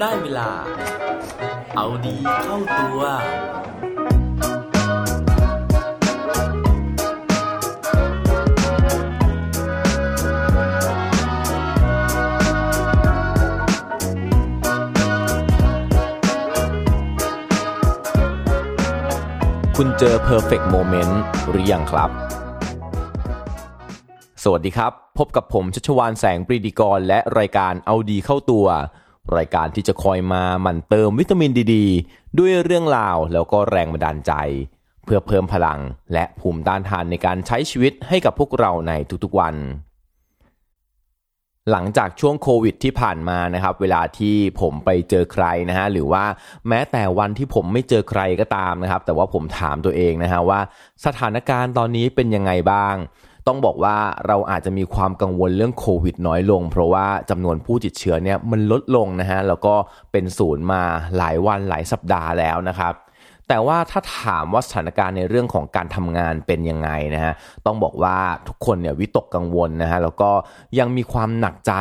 ได้เวลา เอาดีเข้าตัว คุณเจอ perfect moment หรือยังครับ สวัสดีครับ พบกับผมชัชวานแสงปรีดีกร และรายการเอาดีเข้าตัว รายการที่จะคอยมาหมั่นเติมวิตามินดีดด้วยเรื่องราวแล้วก็แรงบันดาลใจ เพื่อเพิ่มพลังและภูมิต้านทานในการใช้ชีวิตให้กับพวกเราในทุกๆวัน หลังจากช่วงโควิดที่ผ่านมานะครับ เวลาที่ผมไปเจอใครนะฮะหรือว่าแม้แต่วันที่ผมไม่เจอใครก็ตามนะครับ แต่ว่าผมถามตัวเองนะฮะว่า สถานการณ์ตอนนี้เป็นยังไงบ้าง ต้องบอกว่าเราอาจจะมีความกังวลเรื่องโควิดน้อยลง เพราะว่าจำนวนผู้ติดเชื้อเนี่ยมันลดลงนะฮะแล้วก็เป็นศูนย์มาหลายวันหลายสัปดาห์แล้วนะครับแต่ว่าถ้าถามว่าสถานการณ์ในเรื่องของการทำงานเป็นยังไงนะฮะต้องบอกว่าทุกคนเนี่ยวิตกกังวลนะฮะแล้วก็ยังมีความหนักใจ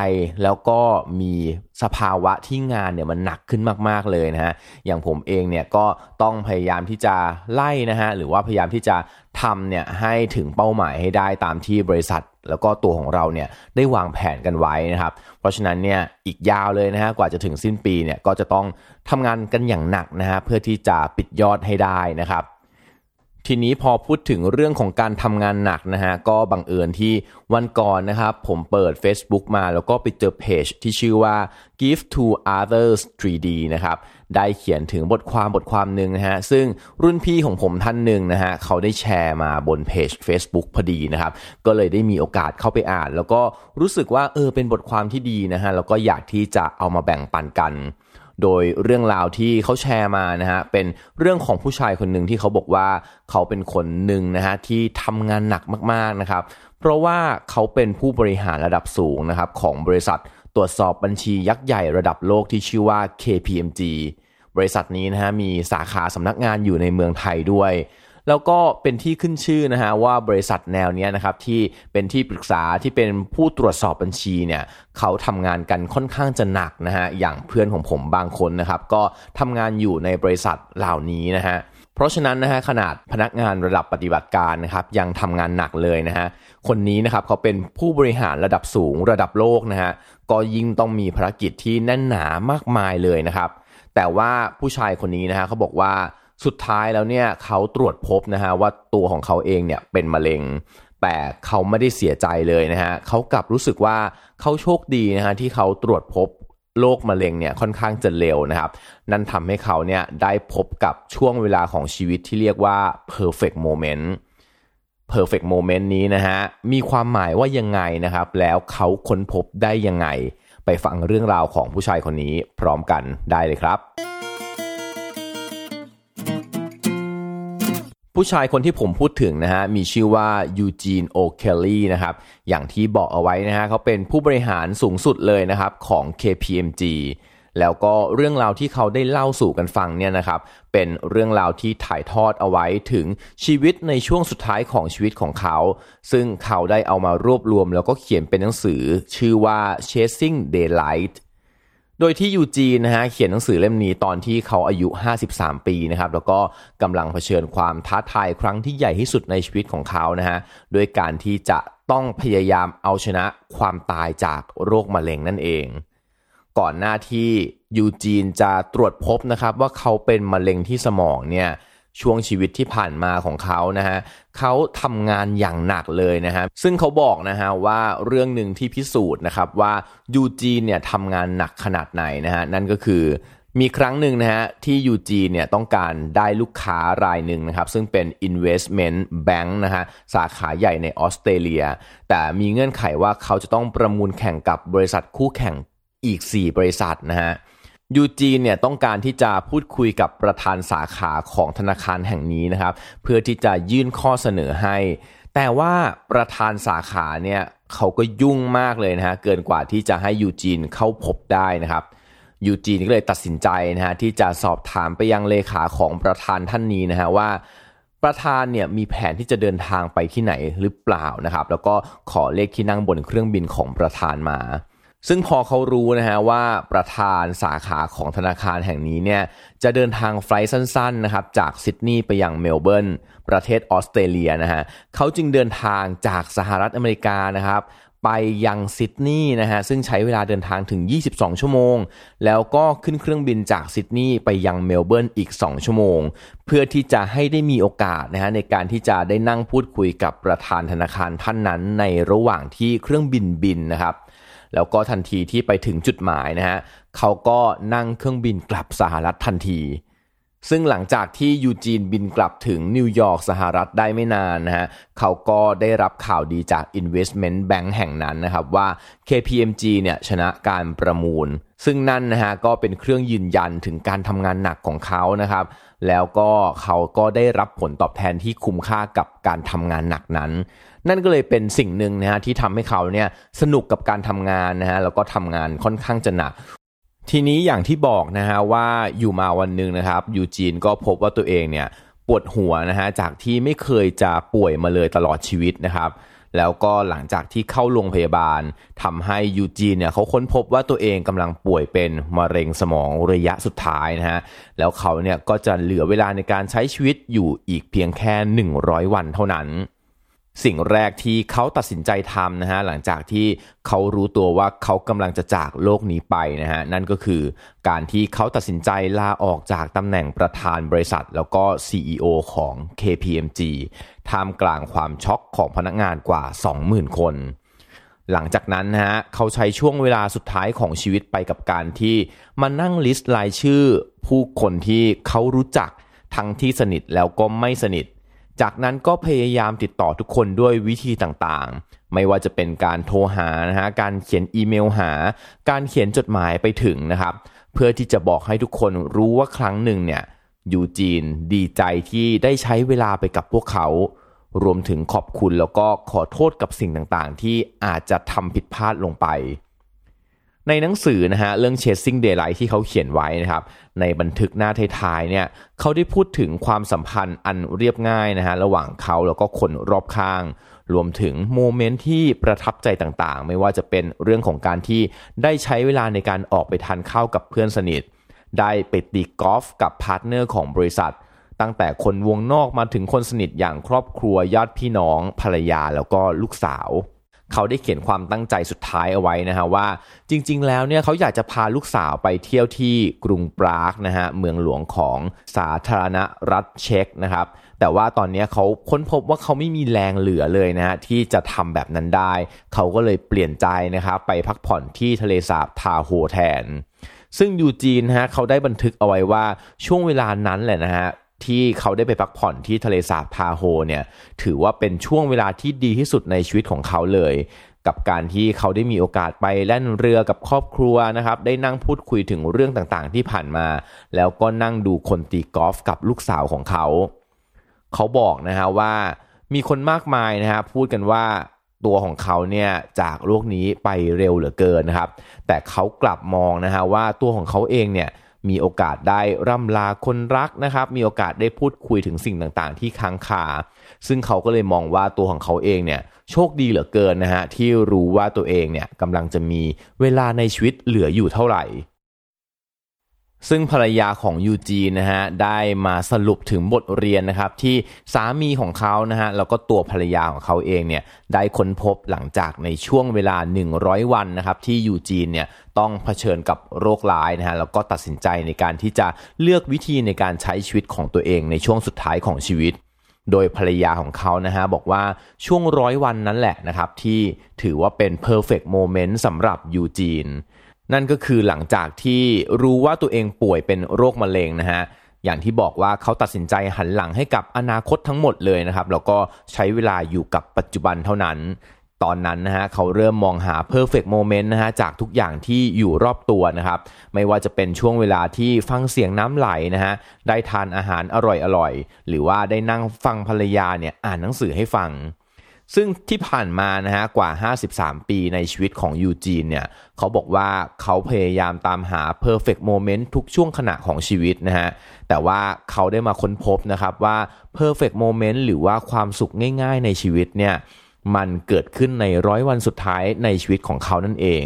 แล้วก็มี สภาวะที่งานเนี่ยมันหนักขึ้นมากๆเลยนะฮะ อย่างผมเองเนี่ยก็ต้องพยายามที่จะไล่นะฮะหรือว่าพยายามที่จะทำเนี่ยให้ถึงเป้าหมายให้ได้ตามที่บริษัท แล้วก็ตัวของเราเนี่ยได้วางแผนกันไว้นะครับ เพราะฉะนั้นเนี่ยอีกยาวเลยนะฮะกว่าจะถึงสิ้นปีเนี่ยก็จะต้องทำงานกันอย่างหนักนะฮะเพื่อที่จะปิดยอดให้ได้นะครับ ทีนี้พอพูดถึงเรื่องของการทำงานหนักนะฮะก็บังเอิญที่วันก่อนนะครับผมเปิด Facebook มาแล้วก็ไปเจอเพจที่ชื่อว่า Give to Others 3D นะครับได้เขียนถึงบทความบทความหนึ่งนะฮะซึ่งรุ่นพี่ของผมท่านหนึ่งนะฮะเขาได้แชร์มาบนเพจ Facebook พอดีนะครับก็เลยได้มีโอกาสเข้าไปอ่าน แล้วก็รู้สึกว่าเออเป็นบทความที่ดีนะฮะแล้วก็อยากที่จะเอามาแบ่งปันกัน โดยเรื่องราวที่เขาแชร์มานะฮะเป็นเรื่องของผู้ชายคนหนึ่งที่เขาบอกว่าเขาเป็นคนหนึ่งนะฮะที่ทำงานหนักมากๆนะครับ เพราะว่าเขาเป็นผู้บริหารระดับสูงนะครับของบริษัทตรวจสอบบัญชียักษ์ใหญ่ระดับโลกที่ชื่อว่า KPMG บริษัทนี้นะฮะมีสาขาสำนักงานอยู่ในเมืองไทยด้วย แล้วก็เป็นที่ขึ้นชื่อนะฮะว่าบริษัทแนวเนี้ยนะครับที่เป็นที่ปรึกษาที่เป็นผู้ตรวจสอบบัญชีเนี่ยเขาทำงานกันค่อนข้างจะหนักนะฮะอย่างเพื่อนของผมบางคนนะครับก็ทำงานอยู่ในบริษัทเหล่านี้นะฮะเพราะฉะนั้นนะฮะขนาดพนักงานระดับปฏิบัติการนะครับยังทำงานหนักเลยนะฮะคนนี้นะครับเขาเป็นผู้บริหารระดับสูงระดับโลกนะฮะก็ยิ่งต้องมีภารกิจที่แน่นหนามากมายเลยนะครับ แต่ว่าผู้ชายคนนี้นะฮะเขาบอกว่า สุดท้ายแล้วเนี่ยเขาตรวจพบนะฮะว่าตัวของเขาเองเนี่ยเป็นมะเร็ง แต่เขาไม่ได้เสียใจเลยนะฮะเขากลับรู้สึกว่าเขาโชคดีนะฮะที่เขาตรวจพบโรคมะเร็งเนี่ยค่อนข้างจะเร็วนะครับ นั่นทำให้เขาเนี่ยได้พบกับช่วงเวลาของชีวิตที่เรียกว่า perfect moment perfect moment นี้นะฮะมีความหมายว่ายังไงนะครับ แล้วเขาค้นพบได้ยังไง ไปฟังเรื่องราวของผู้ชายคนนี้พร้อมกันได้เลยครับ ผู้ชายคนที่ผมพูดถึงนะฮะมีชื่อว่ายูจีนโอเคลลี่นะครับอย่างที่บอกเอาไว้นะฮะเขาเป็นผู้บริหารสูงสุดเลยนะครับของ KPMG แล้วก็เรื่องราวที่เขาได้เล่าสู่กันฟังเนี่ยนะครับเป็นเรื่องราวที่ถ่ายทอดเอาไว้ถึงชีวิตในช่วงสุดท้ายของชีวิตของเขา ซึ่งเขาได้เอามารวบรวมแล้วก็เขียนเป็นหนังสือ ชื่อว่า Chasing Daylight โดยที่ยูจีนนะฮะเขียนหนังสือเล่มนี้ตอนที่เขาอายุ 53 ปีนะครับแล้วก็กำลังเผชิญความท้าทายครั้งที่ใหญ่ที่สุดในชีวิตของเขานะฮะด้วยการที่จะต้องพยายามเอาชนะความตายจากโรคมะเร็งนั่นเอง ก่อนหน้าที่ยูจีนจะตรวจพบนะครับว่าเขาเป็นมะเร็งที่สมองเนี่ย ช่วงชีวิตที่ผ่านมาของเขานะฮะเขาทำงานอย่างหนักเลยนะฮะซึ่งเขาบอกนะฮะว่าเรื่องหนึ่งที่พิสูจน์นะครับว่ายูจีนเนี่ยทำงานหนักขนาดไหนนะฮะนั่นก็คือมีครั้งหนึ่งนะฮะที่ยูจีเนี่ยต้องการได้ลูกค้ารายหนึ่งนะครับซึ่งเป็น investment bank นะฮะสาขาใหญ่ในออสเตรเลีย แต่มีเงื่อนไขว่าเขาจะต้องประมูลแข่งกับบริษัทคู่แข่งอีก 4 บริษัทนะฮะ ยูจีนเนี่ยต้องการที่จะพูดคุยกับประธานสาขาของธนาคารแห่งนี้นะครับ เพื่อที่จะยื่นข้อเสนอให้ แต่ว่าประธานสาขาเนี่ยเขาก็ยุ่งมากเลยนะฮะเกินกว่าที่จะให้ยูจีนเข้าพบได้นะครับยูจีนก็เลยตัดสินใจนะฮะที่จะสอบถามไปยังเลขาของประธานท่านนี้นะฮะว่าประธานเนี่ยมีแผนที่จะเดินทางไปที่ไหนหรือเปล่านะครับ แล้วก็ขอเลขที่นั่งบนเครื่องบินของประธานมา ซึ่งพอเขารู้นะฮะว่าประธานสาขาของธนาคารแห่งนี้เนี่ยจะเดินทาง flight สั้นๆนะครับจากซิดนีย์ไปยังเมลเบิร์นประเทศออสเตรเลียนะฮะเขาจึงเดินทางจากสหรัฐอเมริกานะครับไปยังซิดนีย์นะฮะซึ่งใช้เวลาเดินทางถึง 22 ชั่วโมง แล้วก็ขึ้นเครื่องบินจากซิดนีย์ไปยังเมลเบิร์นอีก 2 ชั่วโมง เพื่อที่จะให้ได้มีโอกาสนะฮะในการที่จะได้นั่งพูดคุยกับประธานธนาคารท่านนั้นในระหว่างที่เครื่องบินบินนะครับ แล้วก็ทันทีที่ไปถึงจุดหมายนะฮะเขาก็นั่งเครื่องบินกลับสหรัฐทันที ซึ่งหลังจากที่ยูจีนบินกลับถึงนิวยอร์กสหรัฐได้ไม่นานนะฮะเขาก็ได้รับข่าวดีจาก Investment Bank แห่งนั้นนะครับว่า KPMG เนี่ยชนะการประมูล ซึ่งนั่นนะฮะก็เป็นเครื่องยืนยันถึงการทำงานหนักของเขานะครับแล้วก็เขาก็ได้รับผลตอบแทนที่คุ้มค่ากับการทำงานหนักนั้น นั่นก็เลยเป็นสิ่งหนึ่งนะฮะที่ทำให้เขาเนี่ยสนุกกับการทำงานนะฮะแล้วก็ทำงานค่อนข้างจะหนักทีนี้อย่างที่บอกนะฮะว่าอยู่มาวันหนึ่งนะครับยูจีนก็พบว่าตัวเองเนี่ยปวดหัวนะฮะจากที่ไม่เคยจะป่วยมาเลยตลอดชีวิตนะครับ แล้วก็หลังจากที่เข้าโรงพยาบาลทำให้ยูจีนเนี่ยเขาค้นพบว่าตัวเองกำลังป่วยเป็นมะเร็งสมองระยะสุดท้ายนะฮะแล้วเขาเนี่ยก็จะเหลือเวลาในการใช้ชีวิตอยู่อีกเพียงแค่ 100 วันเท่านั้น สิ่งแรกที่เขาตัดสินใจทำนะฮะหลังจากที่เขารู้ตัวว่าเขากำลังจะจากโลกนี้ไปนะฮะนั่นก็คือการที่เขาตัดสินใจลาออกจากตำแหน่งประธานบริษัท แล้วก็ CEO ของ KPMG ท่ามกลางความช็อกของพนักงานกว่า 20,000 คน หลังจากนั้นนะฮะเขาใช้ช่วงเวลาสุดท้ายของชีวิตไปกับการที่มานั่งลิสต์รายชื่อผู้คนที่เขารู้จักทั้งที่สนิทแล้วก็ไม่สนิท จากนั้นก็พยายามติดต่อทุกคนด้วยวิธีต่างๆ ไม่ว่าจะเป็นการโทรหานะฮะ การเขียนอีเมลหา การเขียนจดหมายไปถึงนะครับ เพื่อที่จะบอกให้ทุกคนรู้ว่าครั้งหนึ่งเนี่ยยูจีนดีใจที่ได้ใช้เวลาไปกับพวกเขา รวมถึงขอบคุณแล้วก็ขอโทษกับสิ่งต่างๆ ที่อาจจะทำผิดพลาดลงไป ในหนังสือนะฮะเรื่อง Chasing Daylight ที่เขาเขียนไว้นะครับในบันทึกหน้าท้ายๆเนี่ยเขาได้พูดถึงความสัมพันธ์อันเรียบง่ายนะฮะระหว่างเขาแล้วก็คนรอบข้าง รวมถึงโมเมนต์ที่ประทับใจต่างๆ ไม่ว่าจะเป็นเรื่องของการที่ได้ใช้เวลาในการออกไปทานข้าวกับเพื่อนสนิท ได้ไปตีกอล์ฟกับ partner ของบริษัท ตั้งแต่คนวงนอกมาถึงคนสนิทอย่างครอบครัวญาติพี่น้องภรรยาแล้วก็ลูกสาว เขาได้เขียนความตั้งใจสุดท้ายเอาไว้นะฮะว่าจริง ๆ แล้วเนี่ยเขาอยากจะพาลูกสาวไปเที่ยวที่กรุงปรากนะฮะเมืองหลวงของสาธารณรัฐเช็กนะครับแต่ว่าตอนนี้เขาค้นพบว่าเขาไม่มีแรงเหลือเลยนะฮะที่จะทำแบบนั้นได้ เขาก็เลยเปลี่ยนใจนะครับไปพักผ่อนที่ทะเลสาบทาโฮแทน ซึ่งยูจีนฮะเขาได้บันทึกเอาไว้ว่าช่วงเวลานั้นแหละนะฮะ ที่เขาได้ไปพักผ่อนที่ทะเลสาบทาโฮเนี่ยถือว่าเป็นช่วงเวลาที่ดีที่สุดในชีวิตของเขาเลย กับการที่เขาได้มีโอกาสไปแล่นเรือกับครอบครัวนะครับได้นั่งพูดคุยถึงเรื่องต่างๆที่ผ่านมา แล้วก็นั่งดูคนตีกอล์ฟกับลูกสาวของเขา เขาบอกนะฮะว่ามีคนมากมายนะฮะพูดกันว่าตัวของเขาเนี่ยจากโลกนี้ไปเร็วเหลือเกินนะครับ แต่เขากลับมองนะฮะว่าตัวของเขาเองเนี่ย มีโอกาสได้ร่ำลาคนรักนะครับ มีโอกาสได้พูดคุยถึงสิ่งต่างๆ ที่ค้างคา ซึ่งเขาก็เลยมองว่าตัวของเขาเองเนี่ยโชคดีเหลือเกินนะฮะที่รู้ว่าตัวเองเนี่ยกำลังจะมีเวลาในชีวิตเหลืออยู่เท่าไหร่ ซึ่งภรรยาของยูจีนะฮะได้มาสรุปถึงบทเรียนนะครับที่สามีของเขานะฮะแล้วก็ตัวภรรยาของเขาเองเนี่ยได้ค้นพบหลังจากในช่วงเวลา 100 วันนะครับที่ยูจีนเนี่ยต้องเผชิญกับโรคร้ายนะฮะแล้วก็ตัดสินใจในการที่จะเลือกวิธีในการใช้ชีวิตของตัวเองในช่วงสุดท้ายของชีวิต โดยภรรยาของเขานะฮะบอกว่าช่วงร้อยวันนั้นแหละนะครับที่ถือว่าเป็น perfect moment สำหรับยูจีน นั่นก็คือหลังจากที่รู้ว่าตัวเองป่วยเป็นโรคมะเร็งนะฮะอย่างที่บอกว่าเขาตัดสินใจหันหลังให้กับอนาคตทั้งหมดเลยนะครับแล้วก็ใช้เวลาอยู่กับปัจจุบันเท่านั้น ตอนนั้นนะฮะเขาเริ่มมองหา perfect moment นะฮะจากทุกอย่างที่อยู่รอบตัวนะครับ ไม่ว่าจะเป็นช่วงเวลาที่ฟังเสียงน้ำไหลนะฮะได้ทานอาหารอร่อยๆหรือว่าได้นั่งฟังภรรยาเนี่ยอ่านหนังสือให้ฟัง ซึ่งที่ผ่านมานะฮะกว่า 53 ปีในชีวิตของยูจีนเนี่ยเขาบอกว่าเขาพยายามตามหา perfect moment ทุกช่วงขณะของชีวิตนะฮะแต่ว่าเขาได้มาค้นพบนะครับว่า perfect moment หรือว่าความสุขง่ายๆในชีวิตเนี่ยมันเกิดขึ้นในร้อยวันสุดท้ายในชีวิตของเขานั่นเอง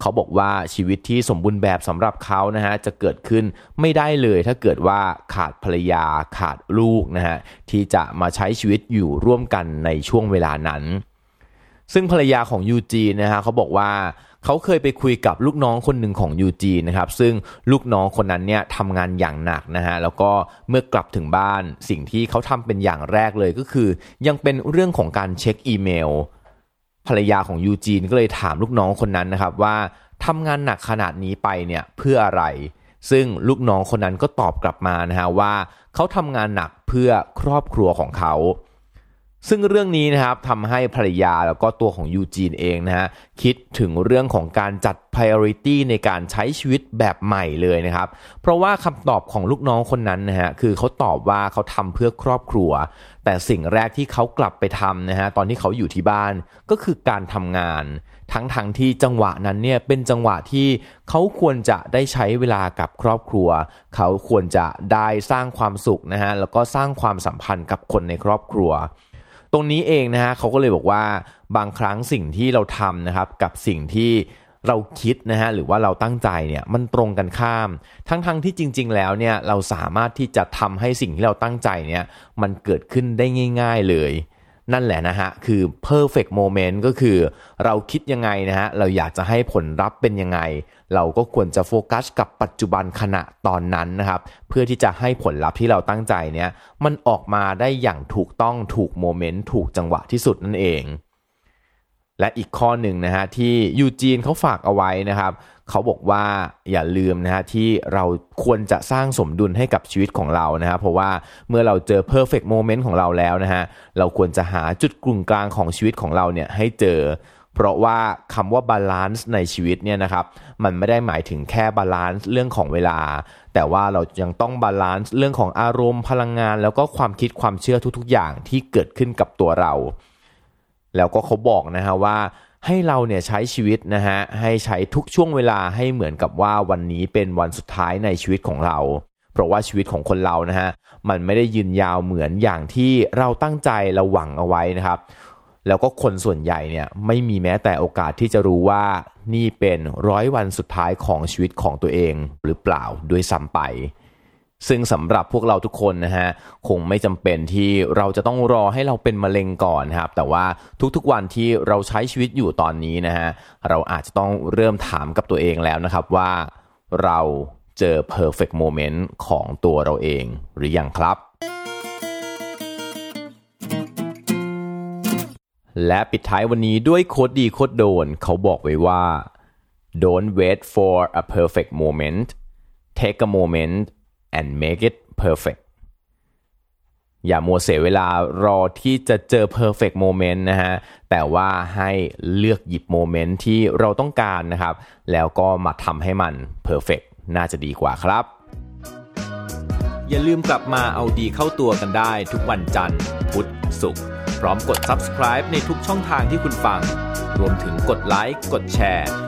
เขาบอกว่าชีวิตที่สมบูรณ์แบบสำหรับเขานะฮะจะเกิดขึ้นไม่ได้เลยถ้าเกิดว่าขาดภรรยาขาดลูกนะฮะที่จะมาใช้ชีวิตอยู่ร่วมกันในช่วงเวลานั้น ซึ่งภรรยาของยูจีนะฮะเขาบอกว่าเขาเคยไปคุยกับลูกน้องคนหนึ่งของยูจีนะครับซึ่งลูกน้องคนนั้นเนี่ยทำงานอย่างหนักนะฮะแล้วก็เมื่อกลับถึงบ้านสิ่งที่เขาทำเป็นอย่างแรกเลยก็คือ ยังเป็นเรื่องของการเช็คอีเมล ภรรยาของยูจีนก็เลยถามลูกน้องคนนั้นนะครับว่าทำงานหนักขนาดนี้ไปเนี่ยเพื่ออะไร ซึ่งลูกน้องคนนั้นก็ตอบกลับมานะฮะว่าเขาทำงานหนักเพื่อครอบครัวของเขา ซึ่งเรื่องนี้นะครับทำให้ภรรยาแล้วก็ตัวของยูจีนเองนะฮะคิดถึงเรื่องของการจัด priority ในการใช้ชีวิตแบบใหม่เลยนะครับ เพราะว่าคำตอบของลูกน้องคนนั้นนะฮะคือเขาตอบว่าเขาทำเพื่อครอบครัว แต่สิ่งแรกที่เขากลับไปทำนะฮะตอนที่เขาอยู่ที่บ้านก็คือการทำงาน ทั้งทั้งที่จังหวะนั้นเนี่ยเป็นจังหวะที่เขาควรจะได้ใช้เวลากับครอบครัว เขาควรจะได้สร้างความสุขนะฮะแล้วก็สร้างความสัมพันธ์กับคนในครอบครัว ตรงนี้เองนะฮะเขาก็เลยบอกว่าบางครั้งสิ่งที่เราทำนะครับกับสิ่งที่เราคิดนะฮะหรือว่าเราตั้งใจเนี่ยมันตรงกันข้าม ทั้งๆทที่จริง ๆ แล้วเนี่ยเราสามารถที่จะทำให้สิ่งที่เราตั้งใจเนี่ยมันเกิดขึ้นได้ง่าย ๆเลย นั่นแหละนะฮะ คือ perfect moment ก็คือเราคิดยังไงนะฮะ เราอยากจะให้ผลลัพธ์เป็นยังไง เราก็ควรจะโฟกัสกับปัจจุบันขณะตอนนั้นนะครับ เพื่อที่จะให้ผลลัพธ์ที่เราตั้งใจเนี้ยมันออกมาได้อย่างถูกต้องถูกโมเมนต์ถูกจังหวะที่สุดนั่นเอง และอีกข้อหนึ่งนะฮะที่ยูจีนเขาฝากเอาไว้นะครับเขาบอกว่าอย่าลืมนะฮะที่เราควรจะสร้างสมดุลให้กับชีวิตของเรานะฮะเพราะว่าเมื่อเราเจอ perfect moment ของเราแล้วนะฮะเราควรจะหาจุดกึ่งกลางของชีวิตของเราเนี่ยให้เจอ เพราะว่าคำว่า balance ในชีวิตเนี่ยนะครับมันไม่ได้หมายถึงแค่ balance เรื่องของเวลา แต่ว่าเรายังต้อง balance เรื่องของอารมณ์พลังงาน แล้วก็ความคิดความเชื่อทุก ๆ อย่างที่เกิดขึ้นกับตัวเรา แล้วก็เขาบอกนะฮะว่าให้เราเนี่ยใช้ชีวิตนะฮะให้ใช้ทุกช่วงเวลาให้เหมือนกับว่าวันนี้เป็นวันสุดท้ายในชีวิตของเรา เพราะว่าชีวิตของคนเรานะฮะมันไม่ได้ยืนยาวเหมือนอย่างที่เราตั้งใจเราหวังเอาไว้นะครับ แล้วก็คนส่วนใหญ่เนี่ยไม่มีแม้แต่โอกาสที่จะรู้ว่านี่เป็นร้อยวันสุดท้ายของชีวิตของตัวเองหรือเปล่าด้วยซ้ำไป ซึ่งสำหรับพวกเราทุกคนนะฮะคงไม่จำเป็นที่เราจะต้องรอให้เราเป็นมะเร็งก่อนครับ แต่ว่าทุกๆวันที่เราใช้ชีวิตอยู่ตอนนี้นะฮะเราอาจจะต้องเริ่มถามกับตัวเองแล้วนะครับว่าเราเจอ perfect moment ของตัวเราเองหรือยังครับ และปิดท้ายวันนี้ด้วยโคดดีโคดโดน เขาบอกไว้ว่า don't wait for a perfect moment take a moment and make it perfect อย่ามัวเสียเวลารอที่จะเจอ perfect moment นะฮะ แต่ว่าให้เลือกหยิบโมเมนต์ที่เราต้องการนะครับ แล้วก็มาทำให้มัน perfect น่าจะดีกว่าครับ อย่าลืมกลับมาเอาดีเข้าตัวกันได้ทุกวันจันทร์ พุธ ศุกร์ พร้อมกด subscribe ในทุกช่องทางที่คุณฟัง รวมถึงกดไลค์ กดแชร์